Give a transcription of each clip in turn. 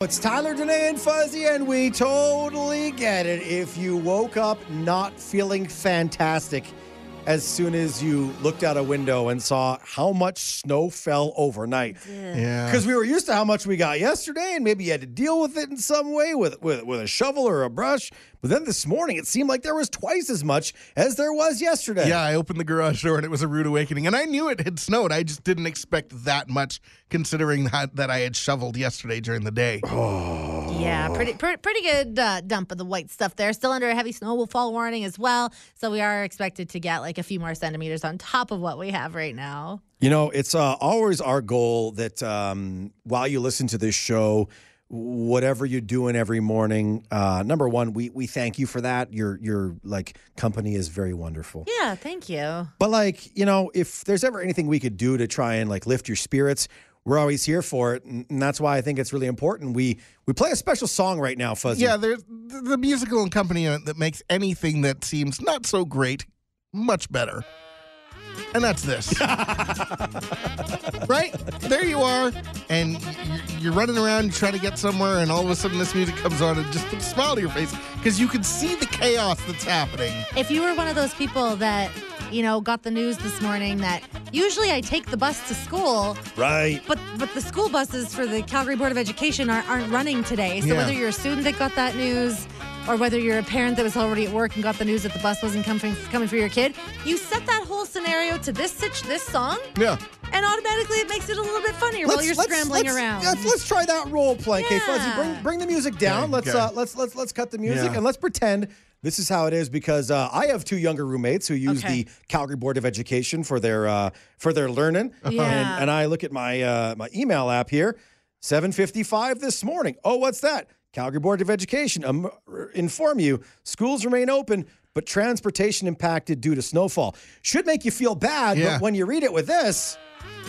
It's Tyler, Danae, and Fuzzy, and we totally get it. If you woke up not feeling fantastic as soon as you looked out a window and saw how much snow fell overnight. Yeah. Because we were used to how much we got yesterday, and maybe you had to deal with it in some way with, with, with a shovel or a brush. But then this morning, it seemed like there was twice as much as there was yesterday. Yeah, I opened the garage door and it was a rude awakening. And I knew it had snowed. I just didn't expect that much considering that, that I had shoveled yesterday during the day. Oh. Yeah, pretty pretty, pretty good uh, dump of the white stuff there. Still under a heavy snowfall warning as well. So we are expected to get like a few more centimeters on top of what we have right now. You know, it's uh, always our goal that um, while you listen to this show, whatever you're doing every morning, uh, number one, we we thank you for that. Your your like company is very wonderful. Yeah, thank you. But like you know, if there's ever anything we could do to try and like lift your spirits, we're always here for it, and, and that's why I think it's really important. We we play a special song right now, Fuzzy. Yeah, there's the the musical accompaniment that makes anything that seems not so great much better. And that's this. right? There you are. And you're, you're running around trying to get somewhere, and all of a sudden this music comes on and just puts a smile to your face because you can see the chaos that's happening. If you were one of those people that you know got the news this morning that usually I take the bus to school, Right. but but the school buses for the Calgary Board of Education aren't, aren't running today. So Yeah. whether you're a student that got that news. Or whether you're a parent that was already at work and got the news that the bus wasn't coming coming for your kid, you set that whole scenario to this sit- this song, Yeah. and automatically it makes it a little bit funnier while you're scrambling let's- around. Let's, let's try that role play. Okay, Fuzzy, Yeah. bring bring the music down. Okay, let's okay. uh, let's let's let's cut the music Yeah. and let's pretend this is how it is because uh, I have two younger roommates who use Okay. the Calgary Board of Education for their uh, for their learning. Yeah. And, and I look at my uh, my email app here, 7:55 this morning. Oh, what's that? Calgary Board of Education um, inform you schools remain open. But transportation impacted due to snowfall should make you feel bad. Yeah. But when you read it with this,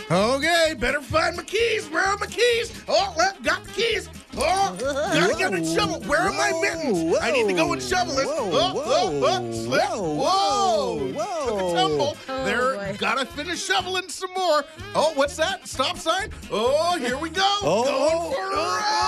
Okay, better find my keys. Where are my keys? Oh, well, got the keys. Oh, gotta get a shovel. Where are my Whoa, mittens? I need to go and shovel it. whoa, oh, whoa, oh, oh, slip. whoa, Whoa, whoa, Took whoa. a tumble. Oh, there, boy. gotta finish shoveling some more. Oh, what's that? Stop sign? Oh, here we go. Oh, Going oh, for a oh, ride.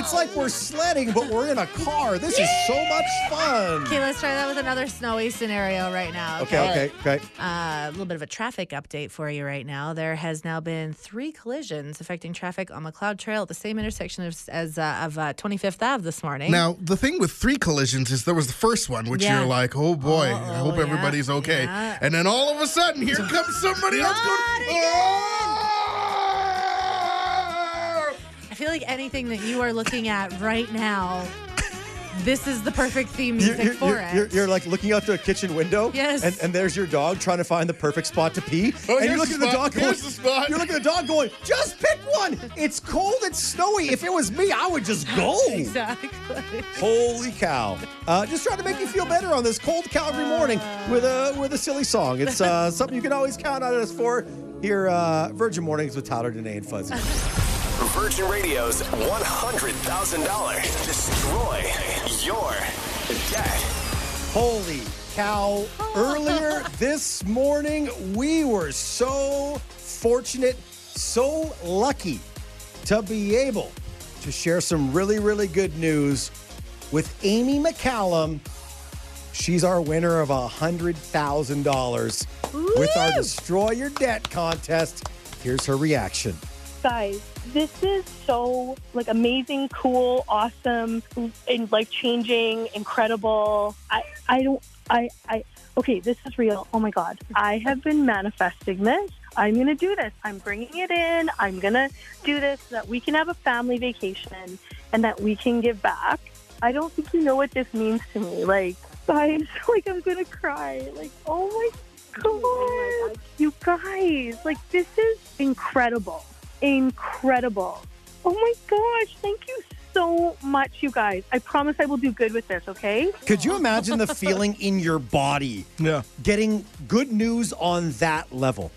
Whoa. Wow, it's like we're sledding, but we're in a car. This is so much fun. Okay, let's try that with another snowy scenario right now. Okay, okay, okay. Uh, a little bit of a traffic update for you right now. There has now been three collisions affecting traffic on Macleod Trail at the same intersection as, as uh, of uh, 25th Ave this morning. Now, the thing with three collisions is there was the first one, which Yeah. you're like, oh boy, I Uh-oh, hope yeah, everybody's okay. yeah. And then all of a sudden, here comes somebody else going, oh! I feel like anything that you are looking at right now, this is the perfect theme music You're, you're, for you're, it. you're, you're like looking out the kitchen window. Yes. And, and there's your dog trying to find the perfect spot to pee. Oh, and you're here's looking the at the spot. dog going, Here's the spot. You're looking at the dog going, just pick one. It's cold, it's snowy. If it was me, I would just go. exactly. Holy cow! Uh, just trying to make you feel better on this cold Calgary morning with a with a silly song. It's uh, something you can always count on us for here. Uh, Virgin Mornings with Tyler, Danae, and Fuzzy. Virgin Radio's $100,000 Destroy Your Debt. Holy cow! Earlier this morning, we were so fortunate, so lucky to be able to share some really, really good news with Amy McCallum. She's our winner of $100,000 with our Destroy Your Debt contest. Here's her reaction. guys this is so like amazing cool awesome and life changing incredible. I i don't i i okay this is real. Oh my god. I have been manifesting this. I'm gonna do this. I'm bringing it in. I'm gonna do this so that we can have a family vacation and that we can give back. I don't think you know what this means to me. Like guys like i'm gonna cry. Like oh, oh my god. You guys like this is incredible incredible. Oh my gosh, thank you so much, you guys. I promise I will do good with this, okay? Could you imagine the feeling in your body Yeah. getting good news on that level?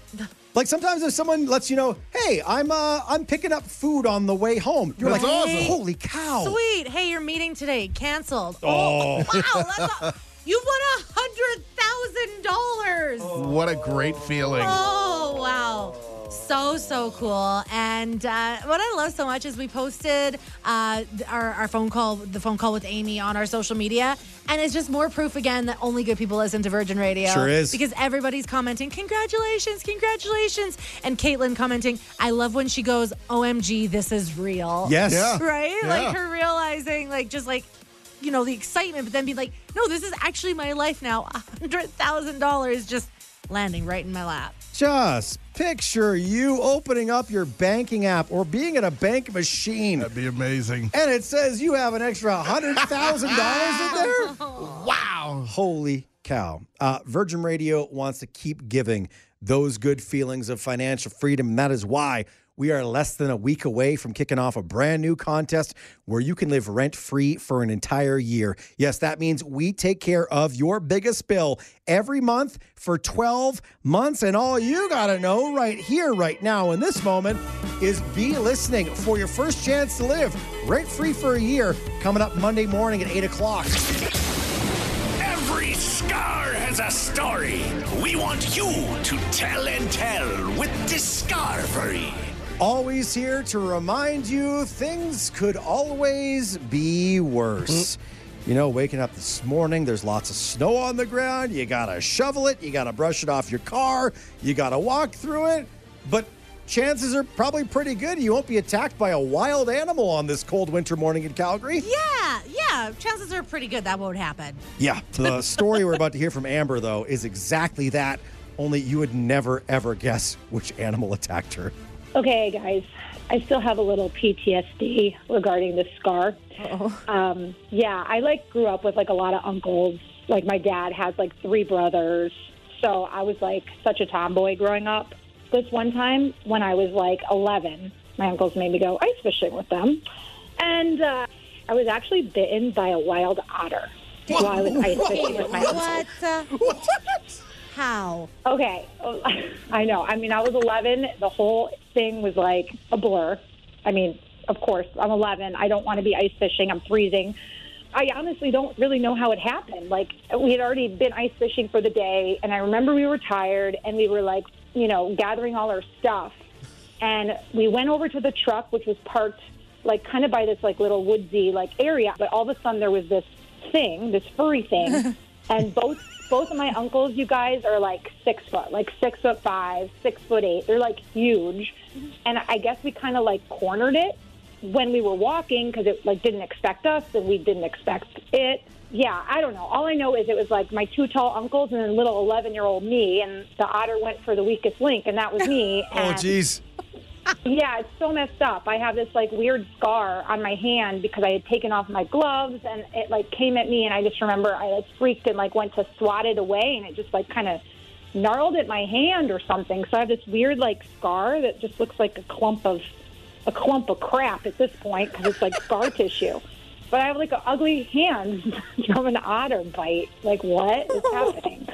Like sometimes if someone lets you know, "Hey, I'm uh I'm picking up food on the way home," you're That's like, awesome. "Holy cow!" Sweet. Hey, your meeting today canceled. Oh. wow, that's a, you won a hundred thousand dollars. What a great feeling. Oh wow. So so cool. And uh, what I love so much is we posted uh, our, our phone call, the phone call with Amy on our social media, and it's just more proof again that only good people listen to Virgin Radio. Sure is. because everybody's commenting, "Congratulations, congratulations!" And Caitlin commenting, "I love when she goes, OMG, this is real." Yes. Yeah. right? Yeah. Like her realizing, like, just like, you know, the excitement, but then be like, no, this is actually my life now. $100,000 just landing right in my lap. Just picture you opening up your banking app or being at a bank machine. That'd be amazing. And it says you have an extra $100,000 in there? Wow. Holy cow. Uh, Virgin Radio wants to keep giving those good feelings of financial freedom. And that is why we are less than a week away from kicking off a brand new contest where you can live rent free for an entire year. Yes, that means we take care of your biggest bill every month for 12 months. And all you got to know right here, right now, in this moment, is be listening for your first chance to live rent free for a year coming up Monday morning at 8 o'clock. Every scar has a story. We want you to tell and tell with Discovery. Always here to remind you things could always be worse. Mm. You know, waking up this morning, there's lots of snow on the ground. You gotta shovel it, you gotta brush it off your car, you gotta walk through it. But chances are probably pretty good you won't be attacked by a wild animal on this cold winter morning in Calgary. Yeah, yeah. Chances are pretty good that won't happen. Yeah, the story we're about to hear from Amber, though, is exactly that. Only you would never, ever guess which animal attacked her. Okay, guys, I still have a little PTSD regarding this scar. Um, yeah, I like grew up with like a lot of uncles. Like my dad has like three brothers, so I was like such a tomboy growing up. This one time when I was like 11, my uncles made me go ice fishing with them, and uh, I was actually bitten by a wild otter while I was ice fishing with my uncles. What? Uh, how? Okay, I know. I mean, I was 11. The whole thing was like a blur. I mean, of course, I'm 11. I don't want to be ice fishing. I'm freezing. I honestly don't really know how it happened. Like, we had already been ice fishing for the day, and I remember we were tired and we were like, you know, gathering all our stuff. And we went over to the truck, which was parked like kind of by this like little woodsy like area. But all of a sudden, there was this thing, this furry thing, and both both of my uncles, you guys, are like six foot, like six foot five, six foot eight. They're like huge, and I guess we kind of like cornered it when we were walking because it like didn't expect us and we didn't expect it. Yeah, I don't know. All I know is it was like my two tall uncles and then little eleven year old me, and the otter went for the weakest link, and that was me. Oh, geez. Yeah, it's so messed up. I have this like weird scar on my hand because I had taken off my gloves and it like came at me and I just remember I like freaked and like went to swat it away and it just like kind of gnarled at my hand or something. So I have this weird like scar that just looks like a clump of a clump of crap at this point because it's like scar tissue. But I have like an ugly hand from an otter bite. Like what is happening?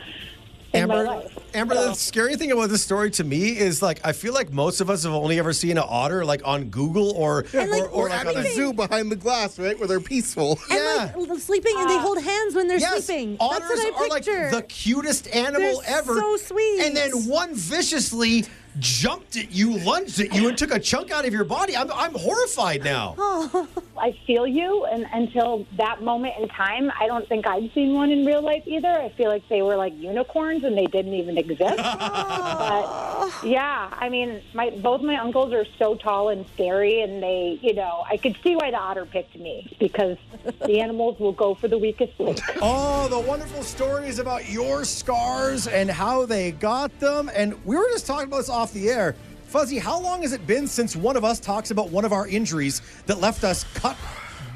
Amber. Amber, So- the scary thing about this story to me is like I feel like most of us have only ever seen an otter like on Google or like, or, or Or like at on the a zoo behind the glass, right, where they're peaceful. Yeah. And like sleeping, and they ah. hold hands when they're Yes, sleeping. otters That's what I are like the cutest animal They're ever. so sweet. And then one viciously jumped at you, lunged at you, and took a chunk out of your body. I'm, I'm horrified now. Oh. I feel you, and until that moment in time, I don't think I'd seen one in real life either. I feel like they were like unicorns and they didn't even exist. but yeah, I mean, my both my uncles are so tall and scary, and they, you know, I could see why the otter picked me because the animals will go for the weakest link. Oh, the wonderful stories about your scars and how they got them. And we were just talking about this off the air. Fuzzy, how long has it been since one of us talks about one of our injuries that left us cut,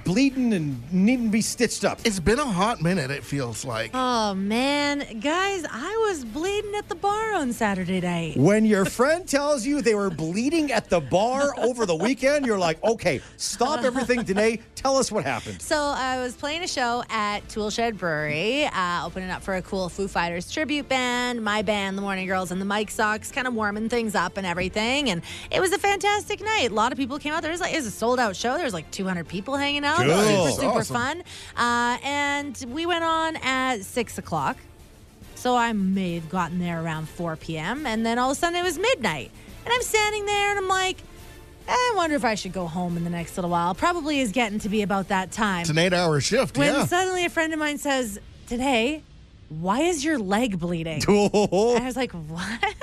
bleeding, and needing to be stitched up? It's been a hot minute, it feels like. oh man, guys, I was bleeding at the bar on Saturday night. When your friend tells you they were bleeding at the bar over the weekend, you're like, okay, stop everything today. Tell us what happened. So I was playing a show at Toolshed Brewery, uh, opening up for a cool Foo Fighters tribute band, my band, the Morning Girls, and the Mike Socks, kind of warming things up and everything. And it was a fantastic night. A lot of people came out. There was like it was a sold out show. There was like 200 people hanging out. It was Cool. super super Awesome. fun. Uh, and we went on at six o'clock. So I may have gotten there around 4 p.m. And then all of a sudden it was midnight. And I'm standing there and I'm like, I wonder if I should go home in the next little while. Probably is getting to be about that time. It's an eight-hour shift. when yeah. suddenly a friend of mine says, Today, why is your leg bleeding? And I was like, what?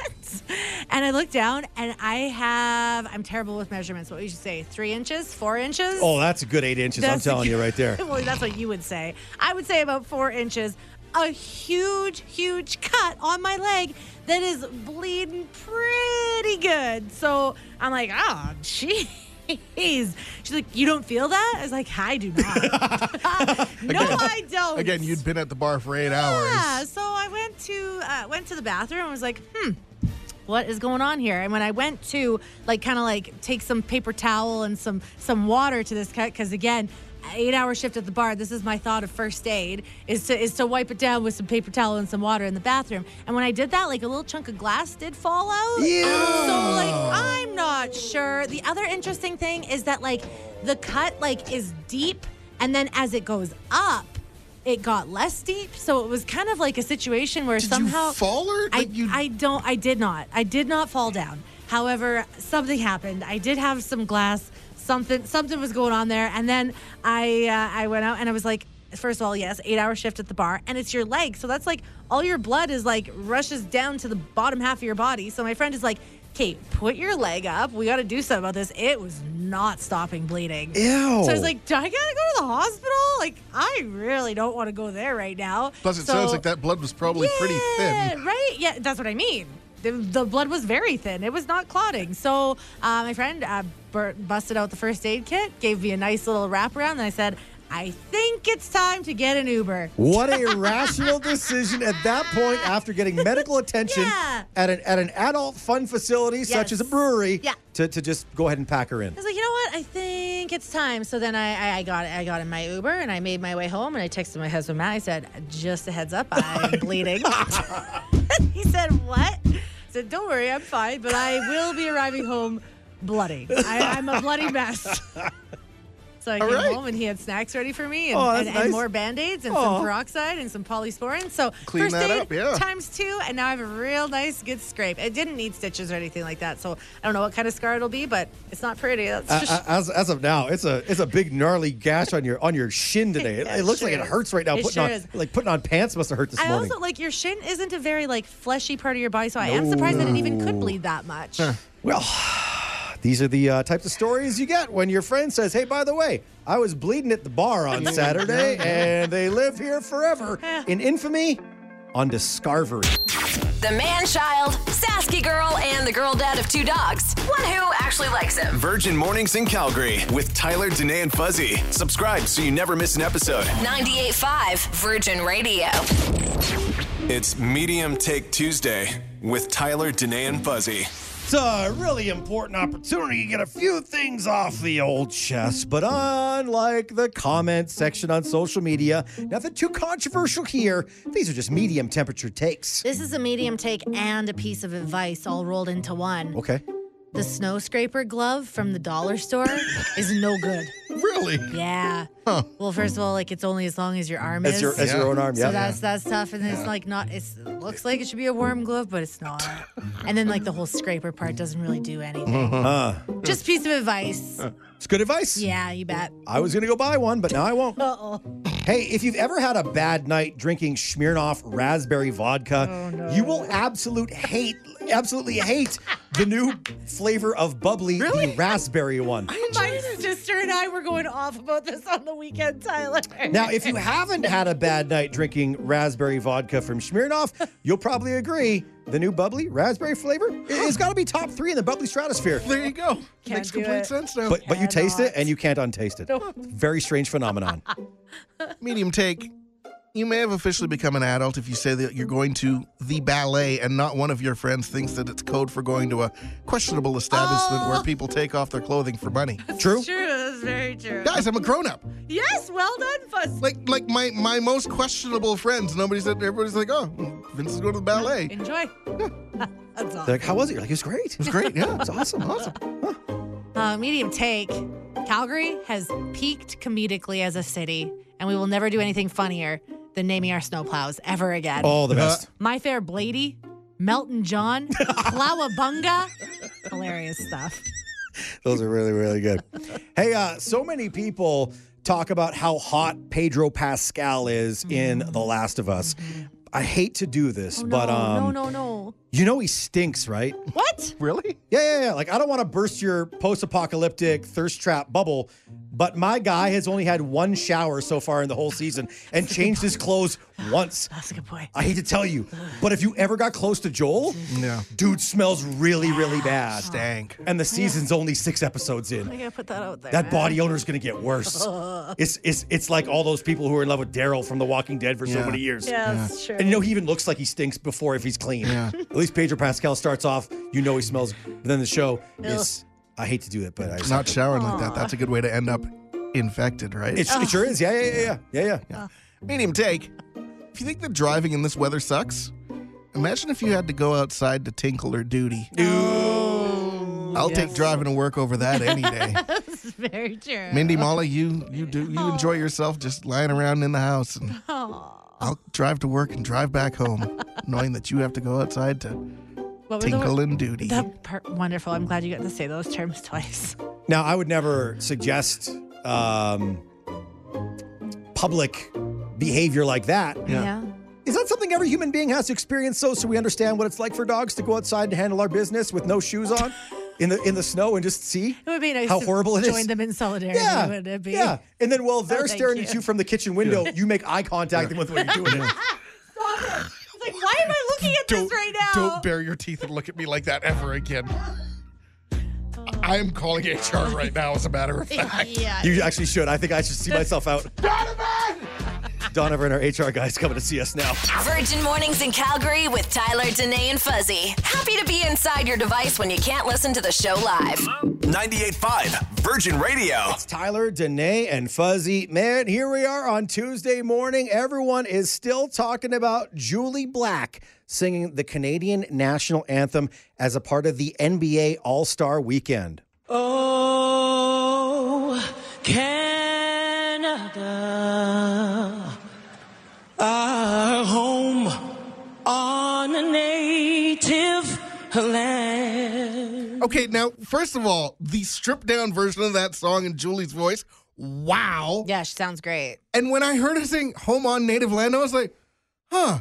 And I look down and I have, I'm terrible with measurements. What would you say? Three inches? Four inches? Oh, that's a good eight inches. I'm That's- telling you right there. well, that's what you would say. I would say about four inches. A huge, huge cut on my leg that is bleeding pretty good. So I'm like, oh, jeez. She's like, you don't feel that? I was like, I do not. no, I don't. Again, you'd been at the bar for eight Yeah. hours. Yeah, so I went to uh, went to the bathroom and was like, hmm. What is going on here? And when I went to like kind of like take some paper towel and some some water to this cut, because again, eight hour shift at the bar. This is my thought of first aid is to is to wipe it down with some paper towel and some water in the bathroom. And when I did that, like a little chunk of glass did fall out. Ew. So like I'm not sure. The other interesting thing is that like the cut like is deep, and then as it goes up, it got less deep. So it was kind of like a situation where somehow Did somehow you fall or I like you? I don't I did not. I did not fall down. However, something happened. I did have some glass. Something something was going on there, and then I uh, I went out and I was like, first of all, yes, eight hour shift at the bar, and it's your leg, so that's like all your blood is like rushes down to the bottom half of your body. So my friend is like, Kate, put your leg up. We got to do something about this. It was not stopping bleeding. Ew. So I was like, do I gotta go to the hospital? Like, I really don't want to go there right now. Plus, it So- sounds like that blood was probably pretty thin. Right? Yeah, that's what I mean. The, the blood was very thin. It was not clotting. So uh, my friend uh, bur- busted out the first aid kit, gave me a nice little wraparound, and I said, I think it's time to get an Uber. What a rational decision at that point after getting medical attention Yeah. at an at an adult fun facility such as a brewery Yeah. to, to just go ahead and pack her in. I was like, you know what? I think it's time. So then I, I, I got I got in my Uber and I made my way home and I texted my husband Matt. I said, just a heads up, I'm bleeding. he said, what? I said, don't worry, I'm fine, but I will be arriving home bloody. I, I'm a bloody mess. So I All came right. home and he had snacks ready for me and, Oh, and, nice. and more band-aids and Aw. some peroxide and some polysporin. So Clean first that aid up, yeah. times two, and now I have a real nice good scrape. It didn't need stitches or anything like that, so I don't know what kind of scar it'll be, but it's not pretty. That's Uh, just uh, as, as of now, it's a it's a big gnarly gash on your on your shin today. It, Yeah, it it looks like sure it is. hurts right now. It putting sure on is. like putting on pants must have hurt this I morning. I also like your shin isn't a very like fleshy part of your body, so I am surprised that it even could bleed that much. Well, these are the uh, types of stories you get when your friend says, "Hey, by the way, I was bleeding at the bar on Saturday, and they live here forever in infamy on Discovery." The man child, Sasky girl, and the girl dad of two dogs. One who actually likes him. Virgin Mornings in Calgary with Tyler, Danae, and Fuzzy. Subscribe so you never miss an episode. 98.5 Virgin Radio. It's Medium Take Tuesday with Tyler, Danae, and Fuzzy. It's a really important opportunity to get a few things off the old chest, but unlike the comment section on social media, nothing too controversial here. These are just medium temperature takes. This is a medium take and a piece of advice all rolled into one. Okay. The snow scraper glove from the dollar store is no good. Really? Yeah. Huh. Well, first of all, like it's only as long as your arm As is. your as your own arm, yeah so yeah. that's that's tough, and it's like not. It's, it looks like it should be a warm glove, but it's not. And then like the whole scraper part doesn't really do anything. Uh, Just piece of advice. it's good advice. Yeah, you bet. I was gonna go buy one, but now I won't. Uh oh. Hey, if you've ever had a bad night drinking Smirnoff raspberry vodka, Oh, you will absolute hate, absolutely hate the new flavor of bubbly, the raspberry one. My sister and I were going off about this on the weekend, Tyler. Now, if you haven't had a bad night drinking raspberry vodka from Smirnoff, you'll probably agree the new bubbly raspberry flavor it's got to be top three in the bubbly stratosphere. There you go. Can't Makes complete it. sense now. But but you taste it and you can't untaste it. Very strange phenomenon. Medium take. You may have officially become an adult if you say that you're going to the ballet and not one of your friends thinks that it's code for going to a questionable establishment Oh. where people take off their clothing for money. True. True, that's very true. Guys, I'm a grown up. Yes, well done, Fuzz. Like like my my most questionable friends. Nobody said everybody's like, oh, Vince is going to the ballet. It Enjoy. that's all. They're like, how was it? You're like, it was great. It was great. Yeah. It's awesome. Awesome. Uh, medium take. Calgary has peaked comedically as a city, and we will never do anything funnier than naming our snowplows ever again. Oh, the best. My Fair Blady, Melton John, Plowabunga, Hilarious stuff. Those are really, really good. Hey, uh, so many people talk about how hot Pedro Pascal is in The Last of Us. I hate to do this, Oh, but no, um, no, no, no. You know he stinks, right? What? Really? Yeah, yeah, yeah. Like I don't want to burst your post-apocalyptic thirst trap bubble, but my guy has only had one shower so far in the whole season and changed his clothes once. That's a good point. I hate to tell you, but if you ever got close to Joel, Yeah. dude smells really, really ah. bad. Stank. And the oh, season's only six episodes I in. gotta put that out there. That man. body owner's gonna get worse. It's it's it's like all those people who are in love with Daryl from The Walking Dead for so many years. Yeah, that's true. And you know he even looks like he stinks before if he's clean. Yeah. At least Pedro Pascal starts off, you know he smells. But then the show is. I hate to do it, but I just Not showering like that. That's a good way to end up infected, right? It, it sure is. Yeah, yeah, yeah, yeah, yeah, yeah. Medium take. If you think that driving in this weather sucks, imagine if you had to go outside to tinkle or duty. Oh, I'll take driving to work over that any day. That's very true. Mindy, Molly, you you do you enjoy yourself just lying around in the house, and I'll drive to work and drive back home, knowing that you have to go outside to What were the tinkle wor- and duty. the per- wonderful. I'm glad you got to say those terms twice. Now, I would never suggest um, public behavior like that. Yeah. Is that something every human being has to experience, though, so we understand what it's like for dogs to go outside and handle our business with no shoes on in the in the snow and just see It would be nice how to horrible it is? join them in solidarity, yeah, would it be? yeah. And then while oh, they're thank staring you. at you from the kitchen window, you make eye contact with what you're doing. It's like, why am I looking at don't, this right now? don't bare your teeth and look at me like that ever again. I am calling HR right now, as a matter of fact. yeah. You actually should. I think I should see myself out. Donovan! Donovan, our HR guy's coming to see us now. Virgin Mornings in Calgary with Tyler, Danae, and Fuzzy. Happy to be inside your device when you can't listen to the show live. 98.5 Virgin Radio. It's Tyler, Danae, and Fuzzy. Man, here we are on Tuesday morning. Everyone is still talking about Jully Black singing the Canadian national anthem as a part of the NBA All Star weekend. Oh, Canada, Okay, now, first of all, the stripped down version of that song in Jully's voice, wow. Yeah, she sounds great. And when I heard her sing Home on Native Land, I was like, huh.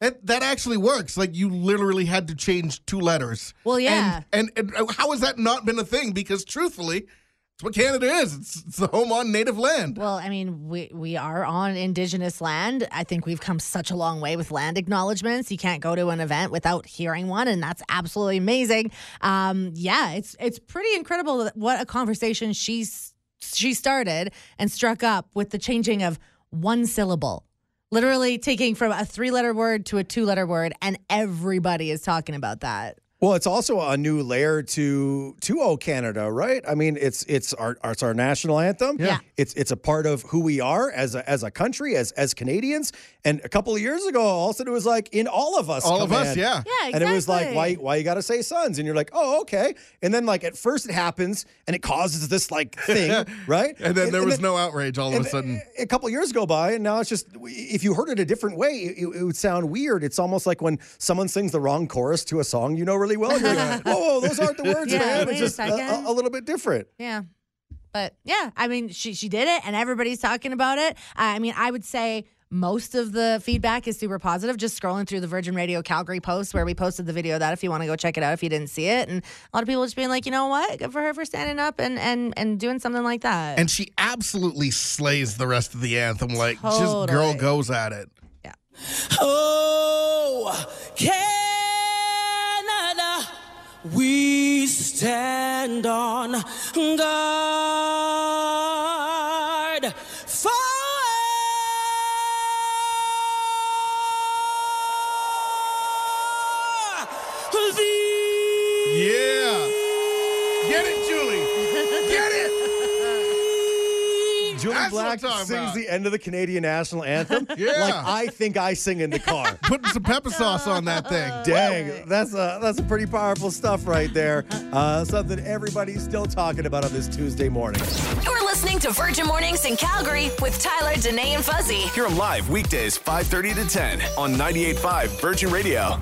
That, that actually works. Like you literally had to change two letters. Well, yeah. And, and and how has that not been a thing? Because truthfully, it's what Canada is. It's, it's the home on native land. Well, I mean, we we are on Indigenous land. I think we've come such a long way with land acknowledgments. You can't go to an event without hearing one, and that's absolutely amazing. Um, yeah, it's it's pretty incredible what a conversation she's she started and struck up with the changing of one syllable. Literally taking from a three letter word to a two letter word, and everybody is talking about that. Well, it's also a new layer to to O Canada, right? I mean, it's it's our it's our national anthem. Yeah. It's it's a part of who we are as a as a country, as as Canadians. And a couple of years ago, all of a sudden it was like in all of us. All of us, command. yeah. Yeah, And it was like, why why you gotta say sons? And you're like, oh, okay. And then like at first it happens and it causes this like thing, right? And then there was no outrage all of a sudden. A couple of years go by, and now it's just if you heard it a different way, it, it would sound weird. It's almost like when someone sings the wrong chorus to a song you know really well. You're like, whoa, whoa, those aren't the words, Yeah, man. wait It's a just a, second. a- a little bit different. Yeah. But yeah, I mean, she she did it, and everybody's talking about it. I mean, I would say most of the feedback is super positive. Just scrolling through the Virgin Radio Calgary post where we posted the video of that if you want to go check it out if you didn't see it, and a lot of people just being like, you know what, good for her for standing up and and and doing something like that. And she absolutely slays the rest of the anthem. Like, just girl goes at it. Yeah. Oh, Canada, we stand on guard for thee. Yeah. Get it, Jully. Get it. Jully That's Black sings about. the end of the Canadian national anthem. Yeah. Like I think I sing in the car. Putting some pepper sauce on that thing. Dang, that's a that's a pretty powerful stuff right there. Uh, something everybody's still talking about on this Tuesday morning. You're listening to Virgin Mornings in Calgary with Tyler, Danae, and Fuzzy. Hear 'em live weekdays 5:30 to 10 on 98.5 Virgin Radio.